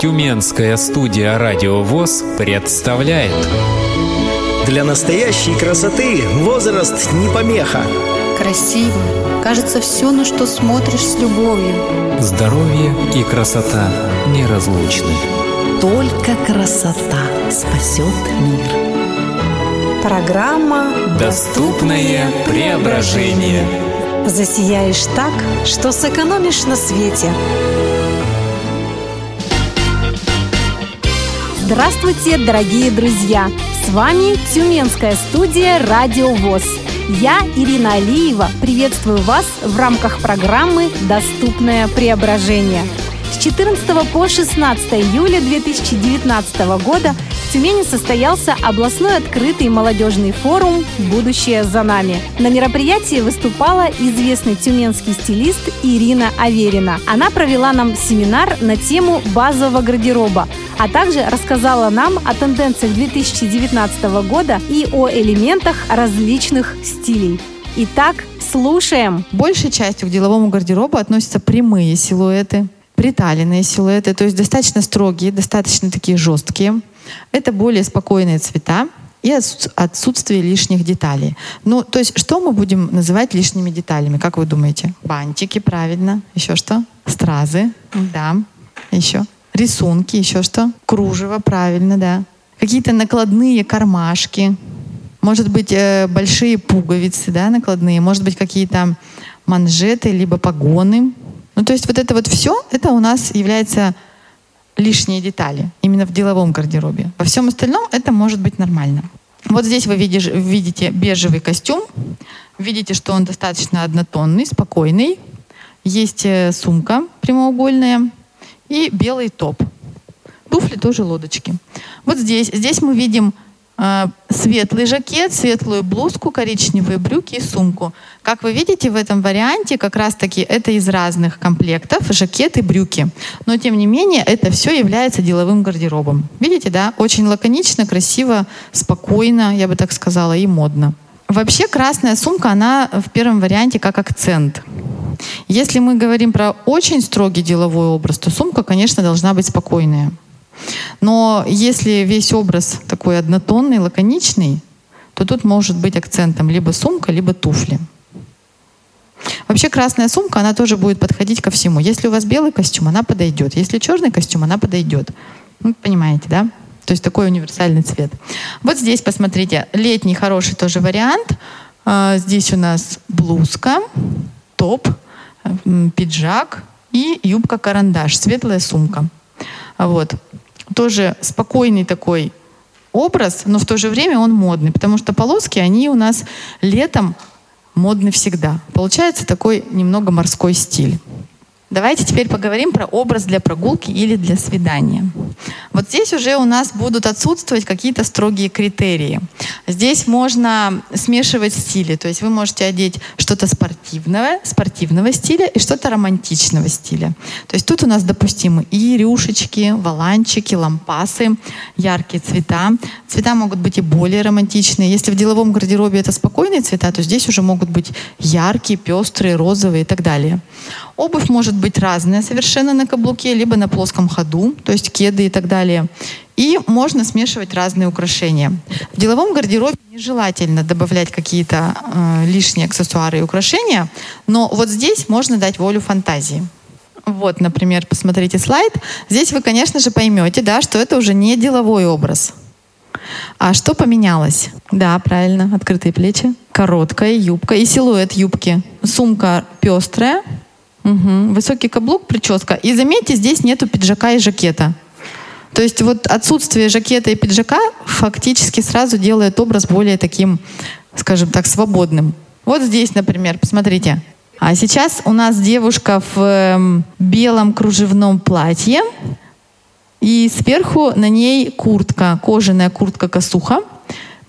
Тюменская студия «Радио ВОЗ» представляет Для настоящей красоты возраст не помеха Красиво. Кажется, все, на что смотришь с любовью. Здоровье и красота неразлучны Только красота спасет мир. Программа Доступное преображение «Засияешь так, что сэкономишь на свете». Здравствуйте, дорогие друзья! С вами Тюменская студия «Радио ВОЗ». Я, Ирина Алиева, приветствую вас в рамках программы «Доступное преображение». С 14 по 16 июля 2019 года в Тюмени состоялся областной открытый молодежный форум «Будущее за нами». На мероприятии выступала известный тюменский стилист Ирина Аверина. Она провела нам семинар на тему базового гардероба, а также рассказала нам о тенденциях 2019 года и о элементах различных стилей. Итак, слушаем. Большей частью к деловому гардеробу относятся прямые силуэты, приталенные силуэты, то есть достаточно строгие, достаточно такие жесткие. Это более спокойные цвета и отсутствие лишних деталей. Ну, то есть, что мы будем называть лишними деталями, как вы думаете? Бантики, правильно. Еще что? Стразы, да. Еще? Рисунки, еще что? Кружево, правильно, да. Какие-то накладные кармашки. Может быть, э, большие пуговицы, да, накладные. Может быть, какие-то манжеты, либо погоны. Ну, то есть вот это вот все, это у нас является лишние детали именно в деловом гардеробе. Во всем остальном это может быть нормально. Вот здесь вы видите, видите бежевый костюм. Видите, что он достаточно однотонный, спокойный. Есть э, сумка прямоугольная и белый топ. Туфли тоже лодочки. Вот здесь, здесь мы видим э, светлый жакет, светлую блузку, коричневые брюки и сумку. Как вы видите, в этом варианте как раз-таки это из разных комплектов, жакет и брюки. Но тем не менее, это все является деловым гардеробом. Видите, да? Очень лаконично, красиво, спокойно, я бы так сказала, и модно. Вообще красная сумка, она в первом варианте как акцент. Если мы говорим про очень строгий деловой образ, то сумка, конечно, должна быть спокойная. Но если весь образ такой однотонный, лаконичный, то тут может быть акцентом либо сумка, либо туфли. Вообще красная сумка, она тоже будет подходить ко всему. Если у вас белый костюм, она подойдет. Если черный костюм, она подойдет. Ну, понимаете, да? То есть такой универсальный цвет. Вот здесь, посмотрите, летний хороший тоже вариант. А, здесь у нас блузка, топ, пиджак и юбка-карандаш, светлая сумка. Вот. Тоже спокойный такой образ, но в то же время он модный, потому что полоски, они у нас летом модны всегда. Получается такой немного морской стиль. Давайте теперь поговорим про образ для прогулки или для свидания. Вот здесь уже у нас будут отсутствовать какие-то строгие критерии. Здесь можно смешивать стили, то есть вы можете одеть что-то спортивного, спортивного стиля и что-то романтичного стиля. То есть тут у нас допустимы и рюшечки, валанчики, лампасы, яркие цвета. Цвета могут быть и более романтичные. Если в деловом гардеробе это спокойные цвета, то здесь уже могут быть яркие, пестрые, розовые и так далее. Обувь может быть разная совершенно на каблуке, либо на плоском ходу, то есть кеды и так далее. И можно смешивать разные украшения. В деловом гардеробе нежелательно добавлять какие-то э, лишние аксессуары и украшения, но вот здесь можно дать волю фантазии. Вот, например, посмотрите слайд. Здесь вы, конечно же, поймете, да, что это уже не деловой образ. А что поменялось? Да, правильно, открытые плечи, короткая юбка и силуэт юбки. Сумка пестрая, Угу. Высокий каблук, прическа. И заметьте, здесь нету пиджака и жакета. То есть вот отсутствие жакета и пиджака фактически сразу делает образ более таким, скажем так, свободным. Вот здесь, например, посмотрите. А сейчас у нас девушка в э, белом кружевном платье, и сверху на ней куртка, кожаная куртка-косуха,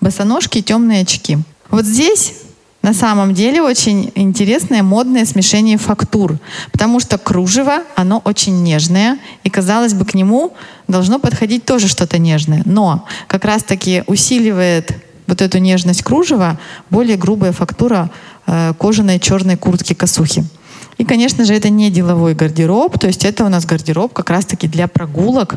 босоножки темные очки. Вот здесь на самом деле очень интересное модное смешение фактур, потому что кружево, оно очень нежное, и, казалось бы, к нему должно подходить тоже что-то нежное. Но как раз-таки усиливает вот эту нежность кружева более грубая фактура э, кожаной черной куртки-косухи. И, конечно же, это не деловой гардероб, то есть это у нас гардероб как раз-таки для прогулок,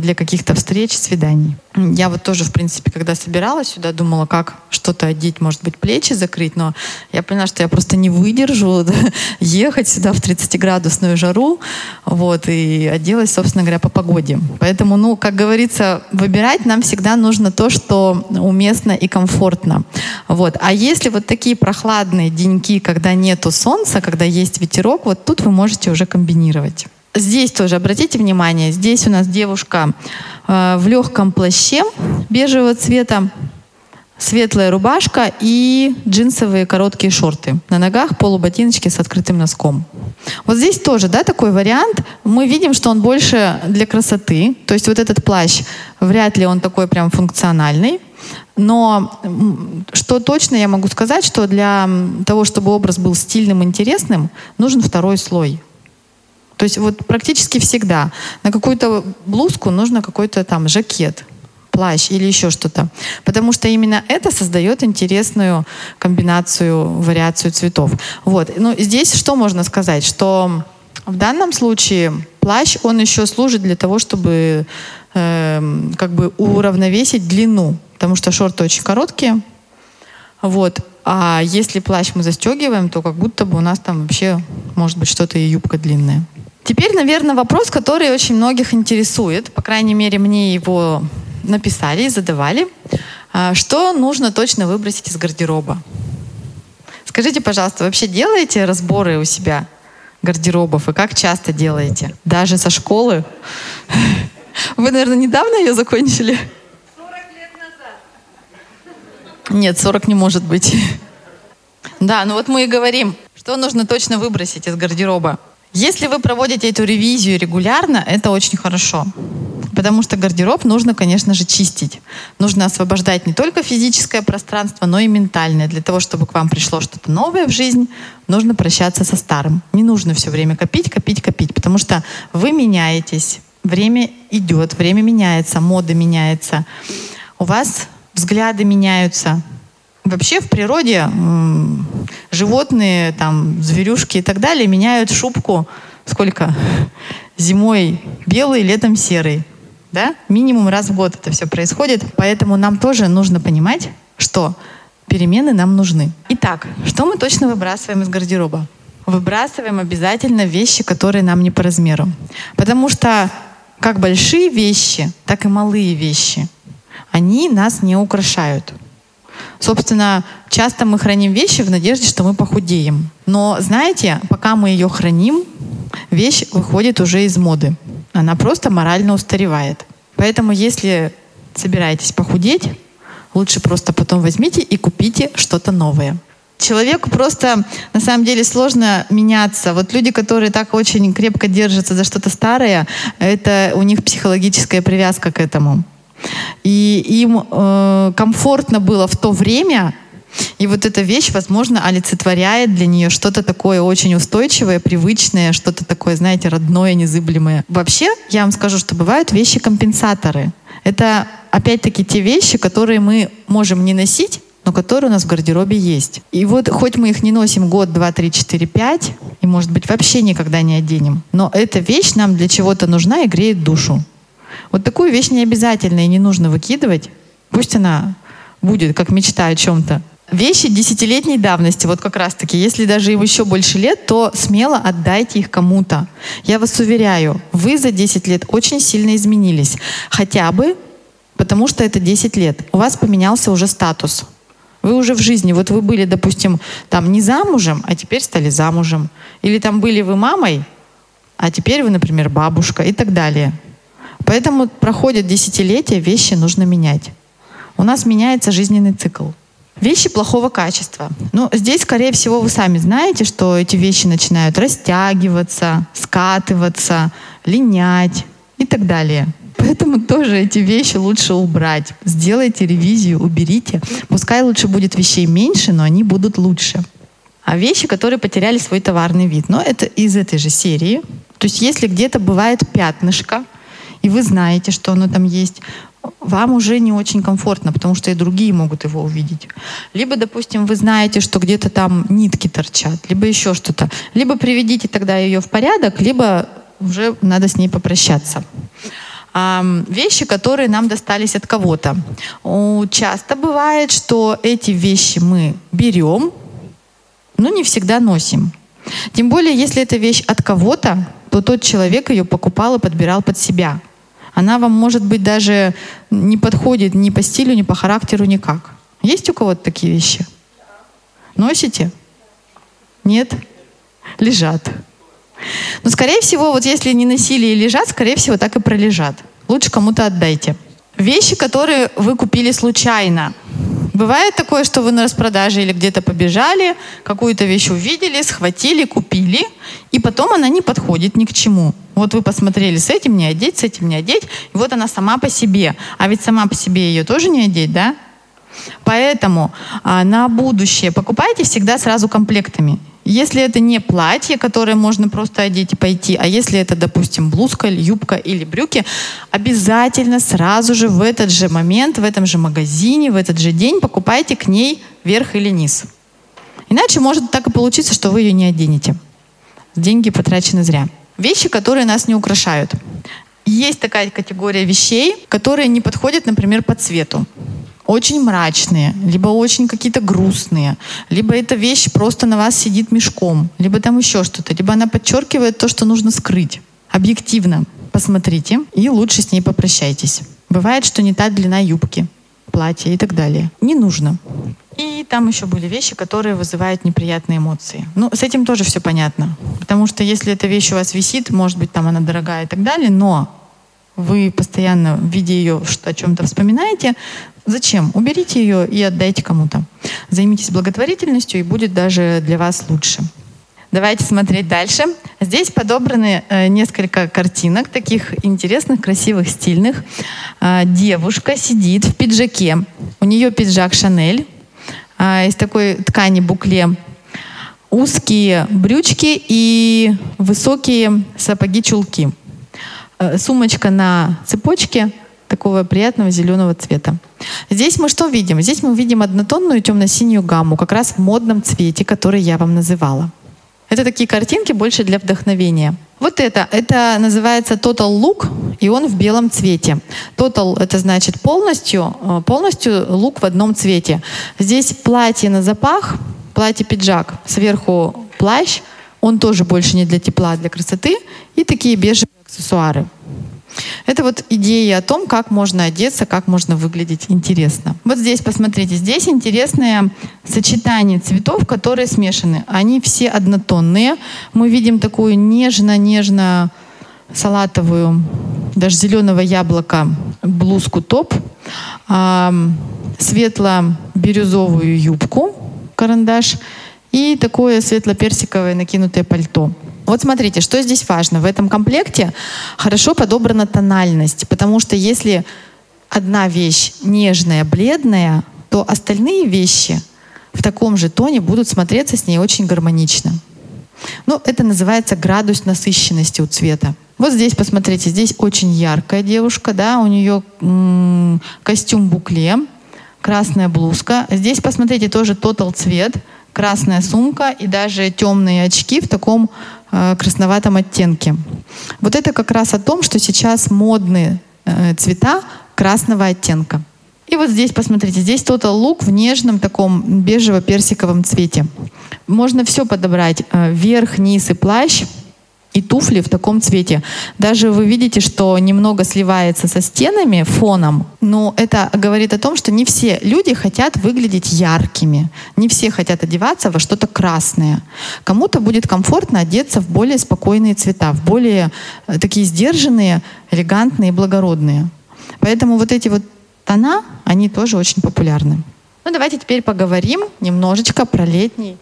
для каких-то встреч, свиданий. Я вот тоже, в принципе, когда собиралась сюда, думала, как что-то одеть, может быть, плечи закрыть, но я поняла, что я просто не выдержу ехать сюда в 30-градусную жару, вот, и оделась, собственно говоря, по погоде. Поэтому, ну, как говорится, выбирать нам всегда нужно то, что уместно и комфортно. Вот. А если вот такие прохладные деньки, когда нету солнца, когда есть ветерок, вот тут вы можете уже комбинировать. Здесь тоже обратите внимание, здесь у нас девушка э, в легком плаще бежевого цвета, светлая рубашка и джинсовые короткие шорты. На ногах полуботиночки с открытым носком. Вот здесь тоже, да, такой вариант. Мы видим, что он больше для красоты. То есть вот этот плащ, вряд ли он такой прям функциональный. Но что точно я могу сказать, что для того, чтобы образ был стильным, интересным, нужен второй слой. То есть вот практически всегда на какую-то блузку нужно какой-то там жакет, плащ или еще что-то. Потому что именно это создает интересную комбинацию, вариацию цветов. Вот. Ну, здесь что можно сказать? Что в данном случае плащ, он еще служит для того, чтобы э, как бы уравновесить длину. Потому что шорты очень короткие. Вот. А если плащ мы застегиваем, то как будто бы у нас там вообще может быть что-то и юбка длинная. Теперь, наверное, вопрос, который очень многих интересует. По крайней мере, мне его написали и задавали. А, что нужно точно выбросить из гардероба? Скажите, пожалуйста, вообще делаете разборы у себя гардеробов? И как часто делаете? Даже со школы? Вы, наверное, недавно ее закончили? 40 лет назад. Нет, 40 не может быть. Да, ну вот мы и говорим, что нужно точно выбросить из гардероба. Если вы проводите эту ревизию регулярно, это очень хорошо. Потому что гардероб нужно, конечно же, чистить. Нужно освобождать не только физическое пространство, но и ментальное. Для того, чтобы к вам пришло что-то новое в жизнь, нужно прощаться со старым. Не нужно все время копить, копить, копить, потому что вы меняетесь. Время идет, время меняется, мода меняется. У вас взгляды меняются, Вообще в природе животные, там, зверюшки и так далее меняют шубку сколько? Зимой белый, летом серый. Да? Минимум раз в год это все происходит. Поэтому нам тоже нужно понимать, что перемены нам нужны. Итак, что мы точно выбрасываем из гардероба? Выбрасываем обязательно вещи, которые нам не по размеру. Потому что как большие вещи, так и малые вещи, они нас не украшают. Собственно, часто мы храним вещи в надежде, что мы похудеем. Но знаете, пока мы ее храним, вещь выходит уже из моды. Она просто морально устаревает. Поэтому если собираетесь похудеть, лучше просто потом возьмите и купите что-то новое. Человеку просто на самом деле сложно меняться. Вот люди, которые так очень крепко держатся за что-то старое, это у них психологическая привязка к этому. И им э, комфортно было в то время, и вот эта вещь, возможно, олицетворяет для нее что-то такое очень устойчивое, привычное, что-то такое, знаете, родное, незыблемое. Вообще, я вам скажу, что бывают вещи-компенсаторы. Это, опять-таки, те вещи, которые мы можем не носить, но которые у нас в гардеробе есть. И вот хоть мы их не носим год, два, три, четыре, пять, и, может быть, вообще никогда не оденем, но эта вещь нам для чего-то нужна и греет душу. Вот такую вещь не обязательно и не нужно выкидывать. Пусть она будет как мечта о чем-то. Вещи десятилетней давности, вот как раз-таки, если даже им еще больше лет, то смело отдайте их кому-то. Я вас уверяю, вы за 10 лет очень сильно изменились. Хотя бы потому что это 10 лет. У вас поменялся уже статус. Вы уже в жизни, вот вы были, допустим, там не замужем, а теперь стали замужем. Или там были вы мамой, а теперь вы, например, бабушка и так далее. Поэтому проходят десятилетия, вещи нужно менять. У нас меняется жизненный цикл. Вещи плохого качества. Ну, здесь, скорее всего, вы сами знаете, что эти вещи начинают растягиваться, скатываться, линять и так далее. Поэтому тоже эти вещи лучше убрать. Сделайте ревизию, уберите. Пускай лучше будет вещей меньше, но они будут лучше. А вещи, которые потеряли свой товарный вид. Но это из этой же серии. То есть если где-то бывает пятнышко, и вы знаете, что оно там есть, вам уже не очень комфортно, потому что и другие могут его увидеть. Либо, допустим, вы знаете, что где-то там нитки торчат, либо еще что-то. Либо приведите тогда ее в порядок, либо уже надо с ней попрощаться. А, вещи, которые нам достались от кого-то. Часто бывает, что эти вещи мы берем, но не всегда носим. Тем более, если эта вещь от кого-то, то тот человек ее покупал и подбирал под себя – она вам, может быть, даже не подходит ни по стилю, ни по характеру, никак. Есть у кого-то такие вещи? Носите? Нет? Лежат. Но, скорее всего, вот если не носили и лежат, скорее всего, так и пролежат. Лучше кому-то отдайте. Вещи, которые вы купили случайно. Бывает такое, что вы на распродаже или где-то побежали, какую-то вещь увидели, схватили, купили, и потом она не подходит ни к чему. Вот вы посмотрели, с этим не одеть, с этим не одеть, и вот она сама по себе. А ведь сама по себе ее тоже не одеть, да? Поэтому а, на будущее покупайте всегда сразу комплектами. Если это не платье, которое можно просто одеть и пойти, а если это, допустим, блузка, юбка или брюки, обязательно сразу же в этот же момент, в этом же магазине, в этот же день покупайте к ней верх или низ. Иначе может так и получиться, что вы ее не оденете. Деньги потрачены зря. Вещи, которые нас не украшают. Есть такая категория вещей, которые не подходят, например, по цвету очень мрачные, либо очень какие-то грустные, либо эта вещь просто на вас сидит мешком, либо там еще что-то, либо она подчеркивает то, что нужно скрыть. Объективно посмотрите и лучше с ней попрощайтесь. Бывает, что не та длина юбки, платья и так далее. Не нужно. И там еще были вещи, которые вызывают неприятные эмоции. Ну, с этим тоже все понятно. Потому что если эта вещь у вас висит, может быть, там она дорогая и так далее, но вы постоянно, видя ее, о чем-то вспоминаете, Зачем? Уберите ее и отдайте кому-то. Займитесь благотворительностью, и будет даже для вас лучше. Давайте смотреть дальше. Здесь подобраны э, несколько картинок, таких интересных, красивых, стильных. Э, девушка сидит в пиджаке. У нее пиджак Шанель э, из такой ткани букле. Узкие брючки и высокие сапоги-чулки. Э, сумочка на цепочке – такого приятного зеленого цвета. Здесь мы что видим? Здесь мы видим однотонную темно-синюю гамму, как раз в модном цвете, который я вам называла. Это такие картинки больше для вдохновения. Вот это, это называется Total Look, и он в белом цвете. Total — это значит полностью, э, полностью лук в одном цвете. Здесь платье на запах, платье-пиджак, сверху плащ, он тоже больше не для тепла, а для красоты, и такие бежевые аксессуары. Это вот идея о том, как можно одеться, как можно выглядеть интересно. Вот здесь, посмотрите, здесь интересное сочетание цветов, которые смешаны. Они все однотонные. Мы видим такую нежно-нежно салатовую, даже зеленого яблока блузку топ, светло-бирюзовую юбку, карандаш и такое светло-персиковое накинутое пальто. Вот смотрите, что здесь важно. В этом комплекте хорошо подобрана тональность, потому что если одна вещь нежная, бледная, то остальные вещи в таком же тоне будут смотреться с ней очень гармонично. Ну, это называется градус насыщенности у цвета. Вот здесь, посмотрите, здесь очень яркая девушка, да, у нее м- костюм букле, красная блузка. Здесь, посмотрите, тоже тотал цвет, красная сумка и даже темные очки в таком Э, красноватом оттенке. Вот это как раз о том, что сейчас модные э, цвета красного оттенка. И вот здесь, посмотрите, здесь Total Look в нежном таком бежево-персиковом цвете. Можно все подобрать. Э, верх, низ и плащ — и туфли в таком цвете. Даже вы видите, что немного сливается со стенами, фоном, но это говорит о том, что не все люди хотят выглядеть яркими, не все хотят одеваться во что-то красное. Кому-то будет комфортно одеться в более спокойные цвета, в более э, такие сдержанные, элегантные, благородные. Поэтому вот эти вот тона, они тоже очень популярны. Ну давайте теперь поговорим немножечко про летний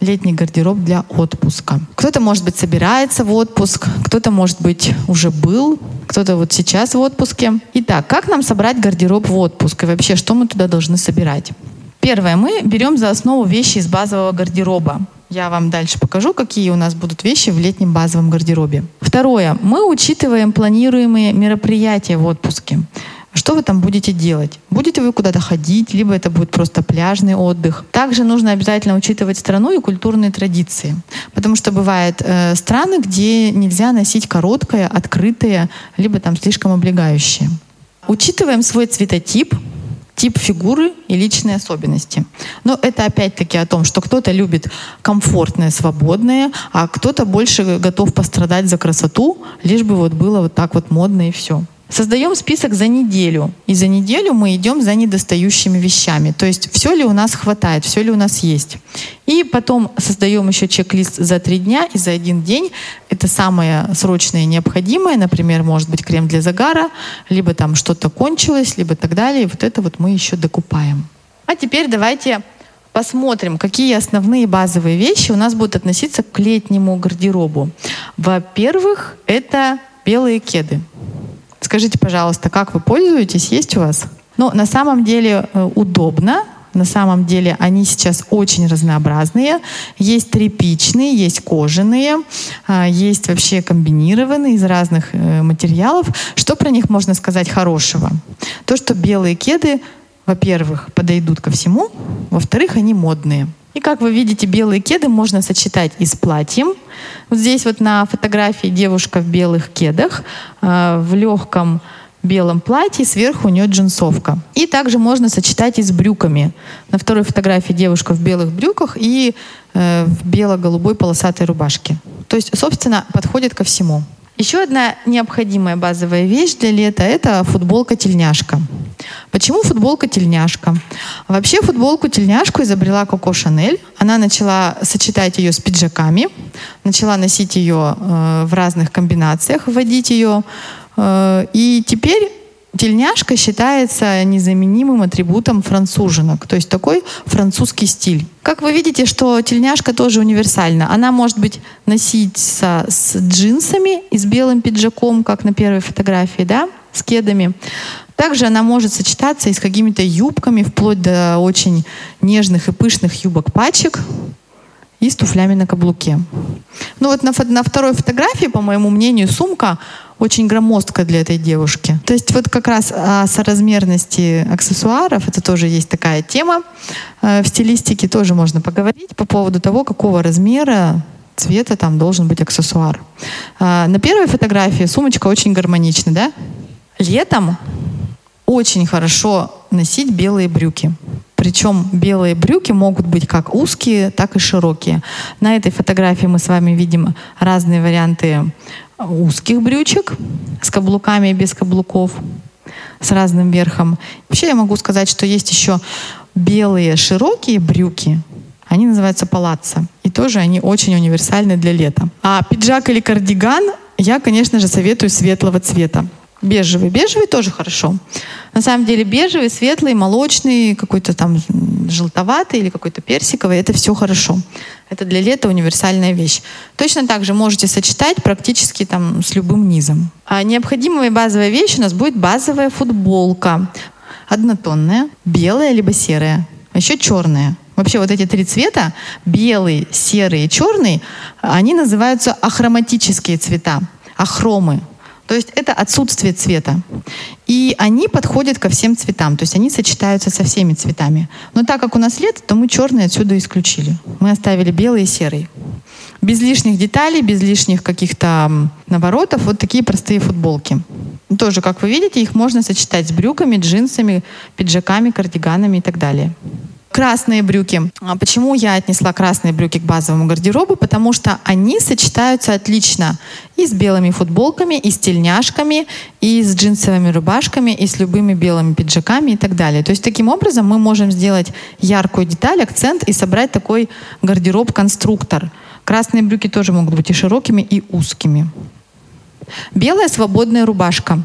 летний гардероб для отпуска. Кто-то, может быть, собирается в отпуск, кто-то, может быть, уже был, кто-то вот сейчас в отпуске. Итак, как нам собрать гардероб в отпуск и вообще, что мы туда должны собирать? Первое, мы берем за основу вещи из базового гардероба. Я вам дальше покажу, какие у нас будут вещи в летнем базовом гардеробе. Второе. Мы учитываем планируемые мероприятия в отпуске. Что вы там будете делать? Будете вы куда-то ходить, либо это будет просто пляжный отдых. Также нужно обязательно учитывать страну и культурные традиции. Потому что бывают э, страны, где нельзя носить короткое, открытое, либо там слишком облегающее. Учитываем свой цветотип, тип фигуры и личные особенности. Но это опять-таки о том, что кто-то любит комфортное, свободное, а кто-то больше готов пострадать за красоту, лишь бы вот было вот так вот модно и все. Создаем список за неделю. И за неделю мы идем за недостающими вещами. То есть все ли у нас хватает, все ли у нас есть. И потом создаем еще чек-лист за три дня и за один день. Это самое срочное и необходимое. Например, может быть крем для загара, либо там что-то кончилось, либо так далее. И вот это вот мы еще докупаем. А теперь давайте посмотрим, какие основные базовые вещи у нас будут относиться к летнему гардеробу. Во-первых, это белые кеды. Скажите, пожалуйста, как вы пользуетесь? Есть у вас? Ну, на самом деле э, удобно. На самом деле они сейчас очень разнообразные. Есть тряпичные, есть кожаные, а, есть вообще комбинированные из разных э, материалов. Что про них можно сказать хорошего? То, что белые кеды, во-первых, подойдут ко всему, во-вторых, они модные. И как вы видите, белые кеды можно сочетать и с платьем. Вот здесь вот на фотографии девушка в белых кедах, э, в легком белом платье, сверху у нее джинсовка. И также можно сочетать и с брюками. На второй фотографии девушка в белых брюках и э, в бело-голубой полосатой рубашке. То есть, собственно, подходит ко всему. Еще одна необходимая базовая вещь для лета – это футболка-тельняшка. Почему футболка-тельняшка? Вообще футболку-тельняшку изобрела Коко Шанель. Она начала сочетать ее с пиджаками, начала носить ее э, в разных комбинациях, вводить ее. Э, и теперь Тельняшка считается незаменимым атрибутом француженок, то есть такой французский стиль. Как вы видите, что тельняшка тоже универсальна. Она может быть носиться с джинсами и с белым пиджаком, как на первой фотографии, да, с кедами. Также она может сочетаться и с какими-то юбками, вплоть до очень нежных и пышных юбок-пачек и с туфлями на каблуке. Ну вот на, на второй фотографии, по моему мнению, сумка очень громоздкая для этой девушки. То есть вот как раз о соразмерности аксессуаров, это тоже есть такая тема. Э, в стилистике тоже можно поговорить по поводу того, какого размера цвета там должен быть аксессуар. Э, на первой фотографии сумочка очень гармонична, да? Летом очень хорошо носить белые брюки. Причем белые брюки могут быть как узкие, так и широкие. На этой фотографии мы с вами видим разные варианты узких брючек с каблуками и без каблуков, с разным верхом. Вообще я могу сказать, что есть еще белые широкие брюки, они называются палаццо. И тоже они очень универсальны для лета. А пиджак или кардиган я, конечно же, советую светлого цвета. Бежевый. Бежевый тоже хорошо. На самом деле бежевый, светлый, молочный, какой-то там желтоватый или какой-то персиковый, это все хорошо. Это для лета универсальная вещь. Точно так же можете сочетать практически там с любым низом. А необходимая базовая вещь у нас будет базовая футболка. Однотонная, белая либо серая, а еще черная. Вообще вот эти три цвета, белый, серый и черный, они называются ахроматические цвета, ахромы. То есть это отсутствие цвета. И они подходят ко всем цветам, то есть они сочетаются со всеми цветами. Но так как у нас лето, то мы черный отсюда исключили. Мы оставили белый и серый. Без лишних деталей, без лишних каких-то наворотов, вот такие простые футболки. Тоже, как вы видите, их можно сочетать с брюками, джинсами, пиджаками, кардиганами и так далее. Красные брюки. А почему я отнесла красные брюки к базовому гардеробу? Потому что они сочетаются отлично и с белыми футболками, и с тельняшками, и с джинсовыми рубашками, и с любыми белыми пиджаками и так далее. То есть таким образом мы можем сделать яркую деталь, акцент и собрать такой гардероб-конструктор. Красные брюки тоже могут быть и широкими, и узкими. Белая свободная рубашка.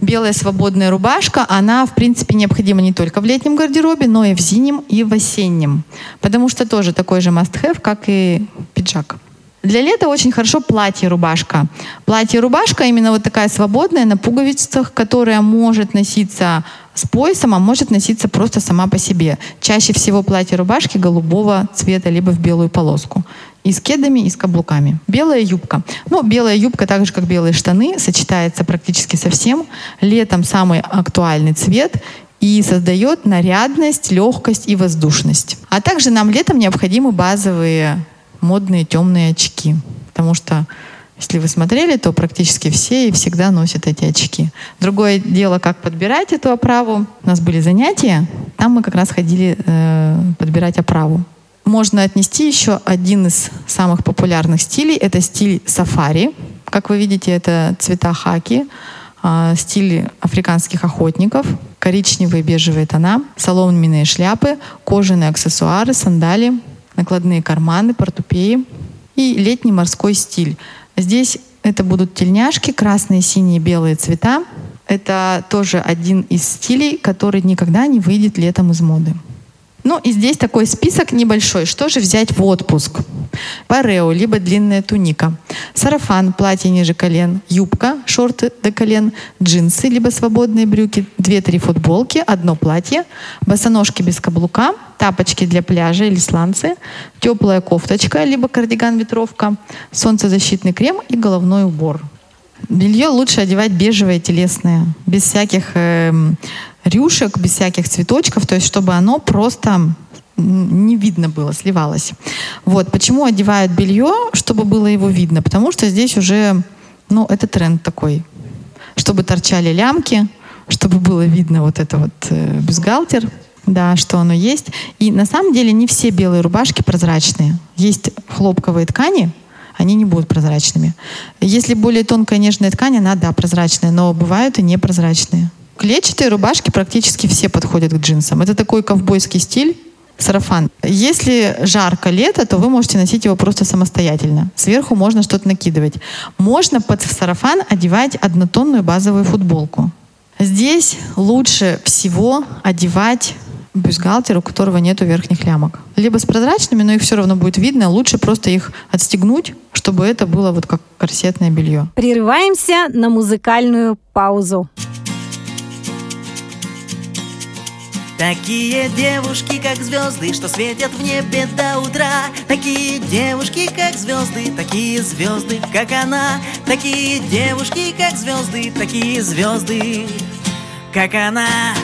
Белая свободная рубашка, она, в принципе, необходима не только в летнем гардеробе, но и в зимнем и в осеннем. Потому что тоже такой же must-have, как и пиджак. Для лета очень хорошо платье-рубашка. Платье-рубашка именно вот такая свободная на пуговицах, которая может носиться с поясом, а может носиться просто сама по себе. Чаще всего платье-рубашки голубого цвета, либо в белую полоску. И с кедами, и с каблуками. Белая юбка. Ну, белая юбка, так же, как белые штаны, сочетается практически со всем. Летом самый актуальный цвет и создает нарядность, легкость и воздушность. А также нам летом необходимы базовые модные темные очки. Потому что если вы смотрели, то практически все и всегда носят эти очки. Другое дело, как подбирать эту оправу. У нас были занятия, там мы как раз ходили э, подбирать оправу. Можно отнести еще один из самых популярных стилей. Это стиль сафари. Как вы видите, это цвета хаки, э, стиль африканских охотников, коричневые бежевые тона, соломенные шляпы, кожаные аксессуары, сандали, накладные карманы, портупеи и летний морской стиль. Здесь это будут тельняшки, красные, синие, белые цвета. Это тоже один из стилей, который никогда не выйдет летом из моды. Ну и здесь такой список небольшой. Что же взять в отпуск? Парео, либо длинная туника. Сарафан, платье ниже колен. Юбка, шорты до колен. Джинсы, либо свободные брюки. Две-три футболки, одно платье. Босоножки без каблука. Тапочки для пляжа или сланцы. Теплая кофточка, либо кардиган-ветровка. Солнцезащитный крем и головной убор. Белье лучше одевать бежевое, телесное, без всяких э, рюшек, без всяких цветочков, то есть чтобы оно просто не видно было, сливалось. Вот. Почему одевают белье, чтобы было его видно? Потому что здесь уже, ну, это тренд такой. Чтобы торчали лямки, чтобы было видно вот это вот э, бюстгальтер, да, что оно есть. И на самом деле не все белые рубашки прозрачные. Есть хлопковые ткани, они не будут прозрачными. Если более тонкая нежная ткань, она, да, прозрачная, но бывают и непрозрачные. Клетчатые рубашки практически все подходят к джинсам. Это такой ковбойский стиль, сарафан. Если жарко лето, то вы можете носить его просто самостоятельно. Сверху можно что-то накидывать. Можно под сарафан одевать однотонную базовую футболку. Здесь лучше всего одевать бюстгальтер, у которого нету верхних лямок. Либо с прозрачными, но их все равно будет видно. Лучше просто их отстегнуть, чтобы это было вот как корсетное белье. Прерываемся на музыкальную паузу. Такие девушки, как звезды, что светят в небе до утра. Такие девушки, как звезды, такие звезды, как она. Такие девушки, как звезды, такие звезды, как она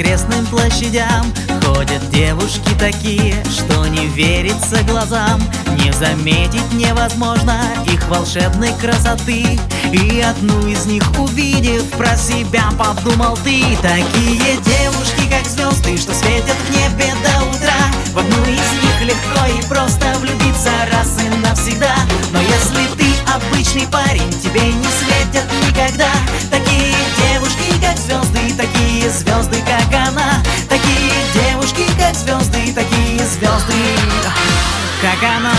по воскресным площадям. Ходят девушки такие, что не верится глазам. Не заметить невозможно их волшебной красоты. И одну из них увидев, про себя подумал ты Такие девушки, как звезды, что светят в небе до утра В одну из них легко и просто влюбиться раз и навсегда. Но если ты обычный парень, тебе не светят никогда. Такие девушки, такие звезды, как она. Такие девушки, как звезды, такие звезды, как она.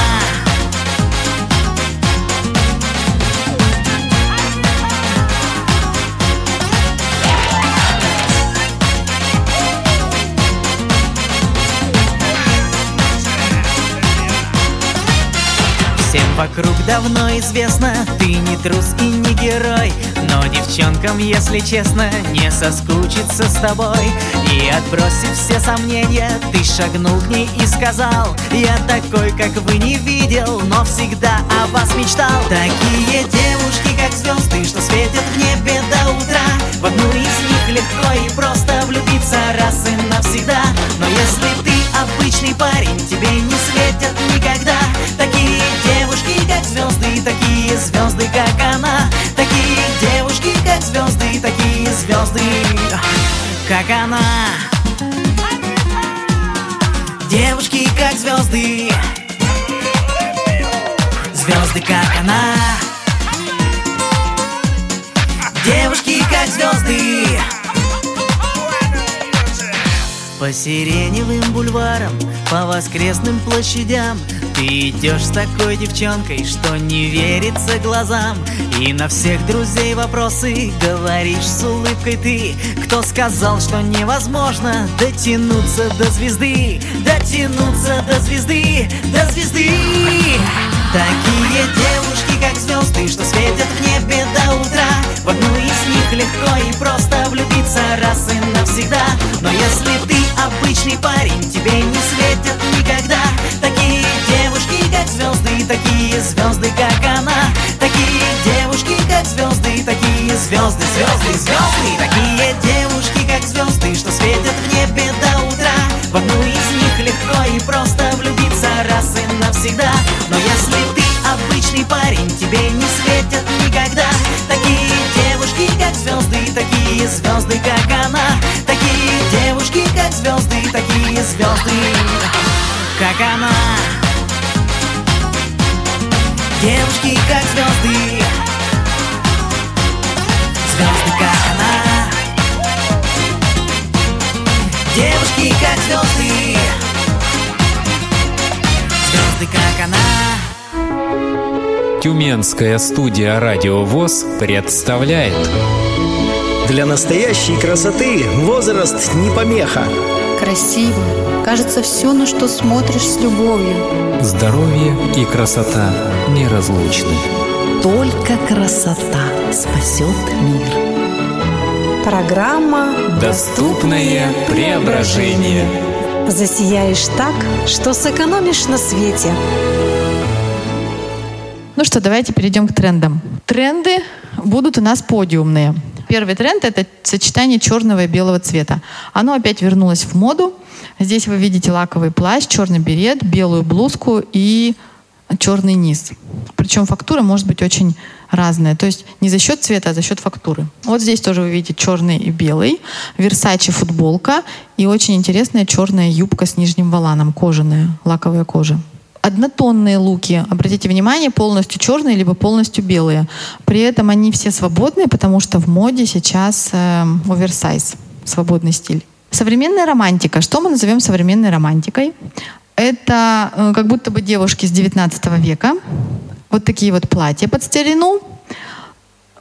Всем вокруг давно известно, ты не трус и не герой Но девчонкам, если честно, не соскучиться с тобой. И отбросив все сомнения, ты шагнул к ней и сказал Я такой, как вы не видел, но всегда о вас мечтал Такие девушки, как звезды, что светят в небе до утра. В одну из них легко и просто влюбиться раз и навсегда. Но если ты обычный парень, тебе не светят никогда. Такие девушки, как звезды, такие звезды, как она. Такие девушки, как звезды, такие звезды, как она. Звезды. Звезды, как она. Девушки, как звезды. По сиреневым бульварам, по воскресным площадям Ты идешь с такой девчонкой, что не верится глазам. И на всех друзей вопросы говоришь с улыбкой ты. Кто сказал, что невозможно дотянуться до звезды? Дотянуться до звезды, до звезды. Такие девушки, как звезды, что светят в небе до утра. В одну из них легко и просто влюбиться раз и навсегда. Но если ты обычный парень, тебе не светят никогда. Такие звезды, такие звезды, как она. Такие девушки, как звезды, такие звезды, звезды, звезды. Такие девушки, как звезды, что светят в небе до утра. В одну из них легко и просто влюбиться раз и навсегда. Но если ты обычный парень, тебе не светят никогда. Такие девушки, как звезды, такие звезды, как она. Такие девушки, как звезды, такие звезды, как она Девушки, как звезды. Звезды, как она. Девушки, как звезды. Звезды, как она. Тюменская студия «Радио ВОЗ» представляет. Для настоящей красоты возраст не помеха. Красиво. Кажется, все, на что смотришь с любовью. Здоровье и красота неразлучны. Только красота спасет мир. Программа Доступное преображение. «Засияешь так, что сэкономишь на свете». Ну что, давайте перейдем к трендам. Тренды будут у нас подиумные. Первый тренд – это сочетание черного и белого цвета. Оно опять вернулось в моду. Здесь вы видите лаковый плащ, черный берет, белую блузку и черный низ. Причем фактура может быть очень разная. То есть не за счет цвета, а за счет фактуры. Вот здесь тоже вы видите черный и белый. Версачи футболка и очень интересная черная юбка с нижним воланом, кожаная, лаковая кожа. Однотонные луки, обратите внимание, полностью черные либо полностью белые. При этом они все свободные, потому что в моде сейчас э, оверсайз, свободный стиль. Современная романтика. Что мы назовем современной романтикой? Это э, как будто бы девушки с 19 века. Вот такие вот платья под старину.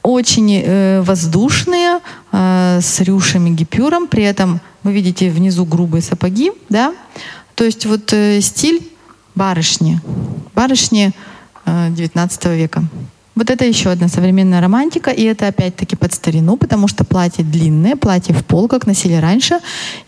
Очень э, воздушные, э, с рюшами, гипюром. При этом вы видите внизу грубые сапоги. Да? То есть вот э, стиль барышни. Барышни э, 19 века. Вот это еще одна современная романтика, и это опять-таки под старину, потому что платье длинное, платье в пол, как носили раньше,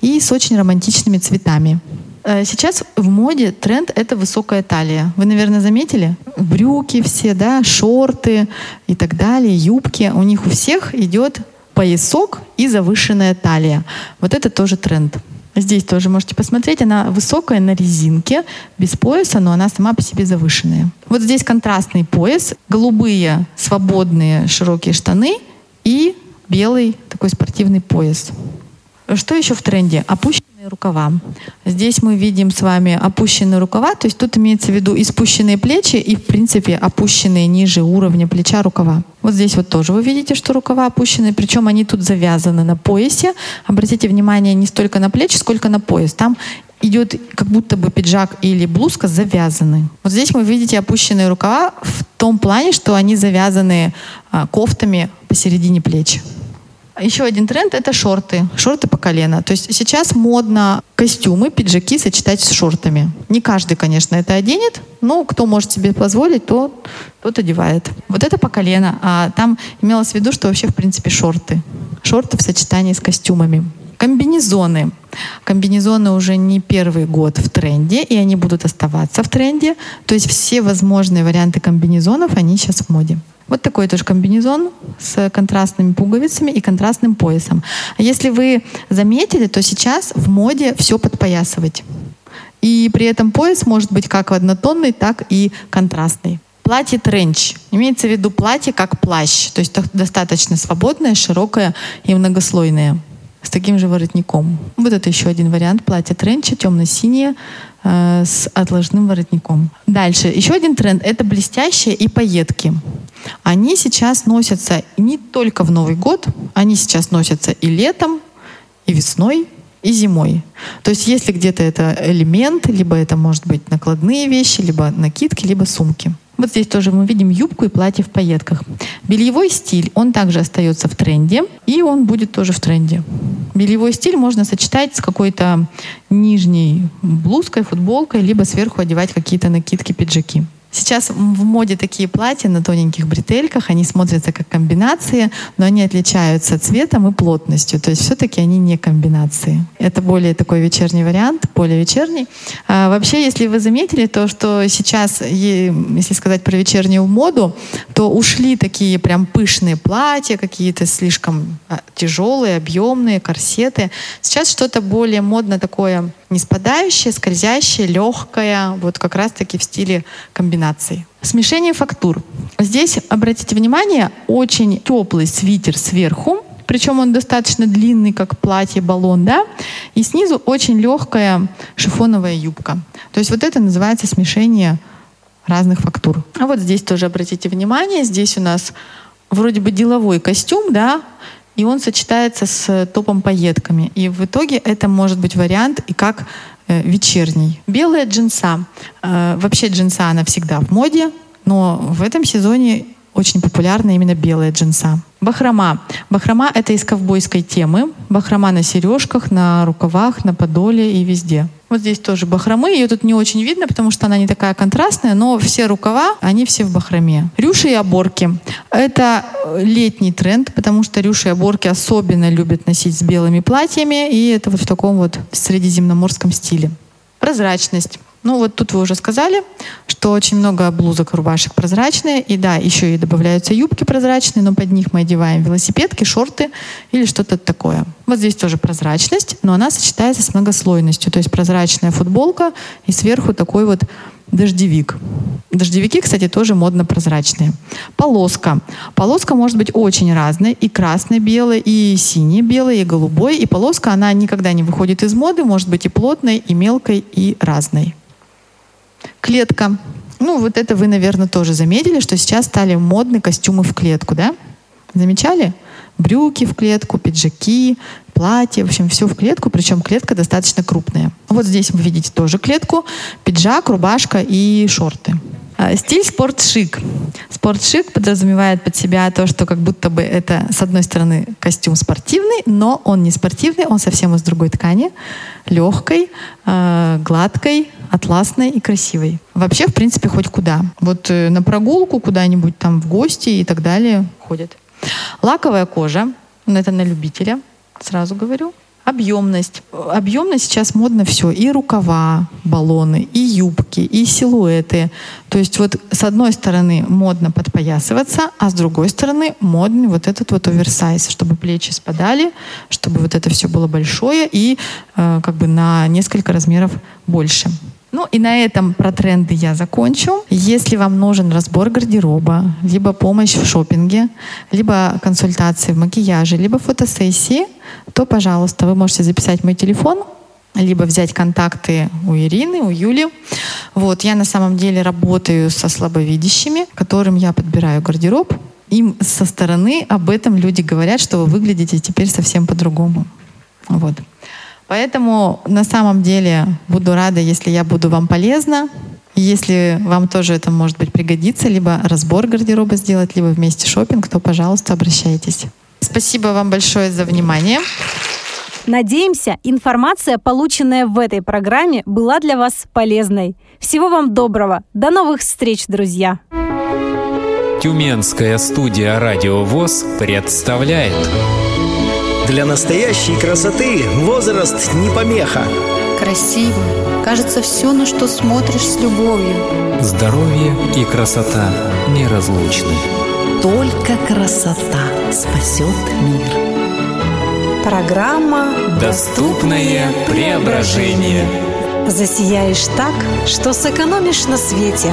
и с очень романтичными цветами. Э, Сейчас в моде тренд — это высокая талия. Вы, наверное, заметили? Брюки все, да, шорты и так далее, юбки. У них у всех идет поясок и завышенная талия. Вот это тоже тренд. Здесь тоже можете посмотреть. Она высокая на резинке, без пояса, но она сама по себе завышенная. Вот здесь контрастный пояс, голубые свободные широкие штаны и белый такой спортивный пояс. Что еще в тренде? Опущенные рукава. Здесь мы видим с вами опущенные рукава, то есть тут имеется в виду и спущенные плечи, и в принципе опущенные ниже уровня плеча рукава. Вот здесь вот тоже вы видите, что рукава опущены, причем они тут завязаны на поясе. Обратите внимание не столько на плечи, сколько на пояс. Там идет как будто бы пиджак или блузка завязаны. Вот здесь вы видите опущенные рукава в том плане, что они завязаны а, кофтами посередине плеч. Еще один тренд — это шорты. Шорты по колено. То есть сейчас модно костюмы, пиджаки сочетать с шортами. Не каждый, конечно, это оденет, но кто может себе позволить, то тот одевает. Вот это по колено. А там имелось в виду, что вообще, в принципе, шорты. Шорты в сочетании с костюмами. Комбинезоны. Комбинезоны уже не первый год в тренде, и они будут оставаться в тренде. То есть все возможные варианты комбинезонов, они сейчас в моде. Вот такой тоже комбинезон с контрастными пуговицами и контрастным поясом. А если вы заметили, то сейчас в моде все подпоясывать. И при этом пояс может быть как однотонный, так и контрастный. Платье тренч. Имеется в виду платье как плащ. То есть достаточно свободное, широкое и многослойное. С таким же воротником. Вот это еще один вариант платья тренча, темно-синее, э, с отложным воротником. Дальше. Еще один тренд — это блестящие и пайетки. Они сейчас носятся не только в Новый год, они сейчас носятся и летом, и весной, и зимой. То есть если где-то это элемент, либо это может быть накладные вещи, либо накидки, либо сумки. Вот здесь тоже мы видим юбку и платье в пайетках. Бельевой стиль, он также остается в тренде, и он будет тоже в тренде. Бельевой стиль можно сочетать с какой-то нижней блузкой, футболкой, либо сверху одевать какие-то накидки, пиджаки. Сейчас в моде такие платья на тоненьких бретельках, они смотрятся как комбинации, но они отличаются цветом и плотностью, то есть все-таки они не комбинации. Это более такой вечерний вариант, более вечерний. А вообще, если вы заметили, то что сейчас, если сказать про вечернюю моду, то ушли такие прям пышные платья, какие-то слишком а, тяжелые, объемные, корсеты. Сейчас что-то более модно такое не спадающее, скользящее, легкое, вот как раз-таки в стиле комбинаций. Смешение фактур. Здесь, обратите внимание, очень теплый свитер сверху, причем он достаточно длинный, как платье-баллон, да, и снизу очень легкая шифоновая юбка. То есть вот это называется смешение разных фактур. А вот здесь тоже обратите внимание, здесь у нас вроде бы деловой костюм, да, и он сочетается с топом-пайетками. И в итоге это может быть вариант и как э, вечерний. Белая джинса. Э, вообще джинса, она всегда в моде, но в этом сезоне очень популярна именно белая джинса. Бахрома. Бахрома — это из ковбойской темы. Бахрома на сережках, на рукавах, на подоле и везде. Вот здесь тоже бахромы. Ее тут не очень видно, потому что она не такая контрастная, но все рукава, они все в бахроме. Рюши и оборки. Это э, летний тренд, потому что рюши и оборки особенно любят носить с белыми платьями, и это вот в таком вот средиземноморском стиле. Прозрачность. Ну вот тут вы уже сказали, что очень много блузок, рубашек прозрачные. И да, еще и добавляются юбки прозрачные, но под них мы одеваем велосипедки, шорты или что-то такое. Вот здесь тоже прозрачность, но она сочетается с многослойностью. То есть прозрачная футболка и сверху такой вот дождевик. Дождевики, кстати, тоже модно-прозрачные. Полоска. Полоска может быть очень разной. И красно-белой, и сине-белой, и голубой. И полоска, она никогда не выходит из моды. Может быть и плотной, и мелкой, и разной. Клетка. Ну, вот это вы, наверное, тоже заметили, что сейчас стали модны костюмы в клетку, да? Замечали? Брюки в клетку, пиджаки, платье, в общем, все в клетку, причем клетка достаточно крупная. Вот здесь вы видите тоже клетку, пиджак, рубашка и шорты. А, стиль спортшик. Спортшик подразумевает под себя то, что как будто бы это, с одной стороны, костюм спортивный, но он не спортивный, он совсем из другой ткани, легкой, э, гладкой, атласной и красивой. Вообще, в принципе, хоть куда. Вот э, на прогулку куда-нибудь там в гости и так далее ходят. Лаковая кожа, это на любителя, сразу говорю. Объемность. Объемность сейчас модно все. И рукава, баллоны, и юбки, и силуэты. То есть вот с одной стороны модно подпоясываться, а с другой стороны модный вот этот вот оверсайз, чтобы плечи спадали, чтобы вот это все было большое и э, как бы на несколько размеров больше. Ну и на этом про тренды я закончу. Если вам нужен разбор гардероба, либо помощь в шопинге, либо консультации в макияже, либо фотосессии, то, пожалуйста, вы можете записать мой телефон, либо взять контакты у Ирины, у Юли. Вот, я на самом деле работаю со слабовидящими, которым я подбираю гардероб. Им со стороны об этом люди говорят, что вы выглядите теперь совсем по-другому. Вот. Поэтому на самом деле буду рада, если я буду вам полезна. Если вам тоже это может быть пригодится, либо разбор гардероба сделать, либо вместе шопинг, то, пожалуйста, обращайтесь. Спасибо вам большое за внимание. Надеемся, информация, полученная в этой программе, была для вас полезной. Всего вам доброго. До новых встреч, друзья. Тюменская студия «Радио ВОЗ» представляет для настоящей красоты возраст не помеха. Красиво. Кажется, все, на что смотришь с любовью. Здоровье и красота неразлучны. Только красота спасет мир. Программа «Доступное преображение». Засияешь так, что сэкономишь на свете.